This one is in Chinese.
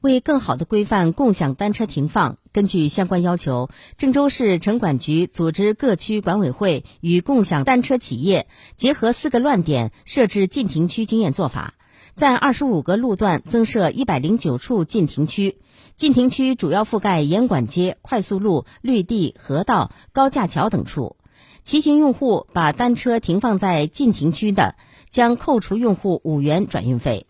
为更好地规范共享单车停放。根据相关要求郑州市城管局组织各区管委会与共享单车企业结合四个乱点设置禁停区经验做法在二十五个路段增设一百零九处禁停区。禁停区主要覆盖严管街快速路绿地河道高架桥等处。骑行用户把单车停放在禁停区的将扣除用户五元转运费。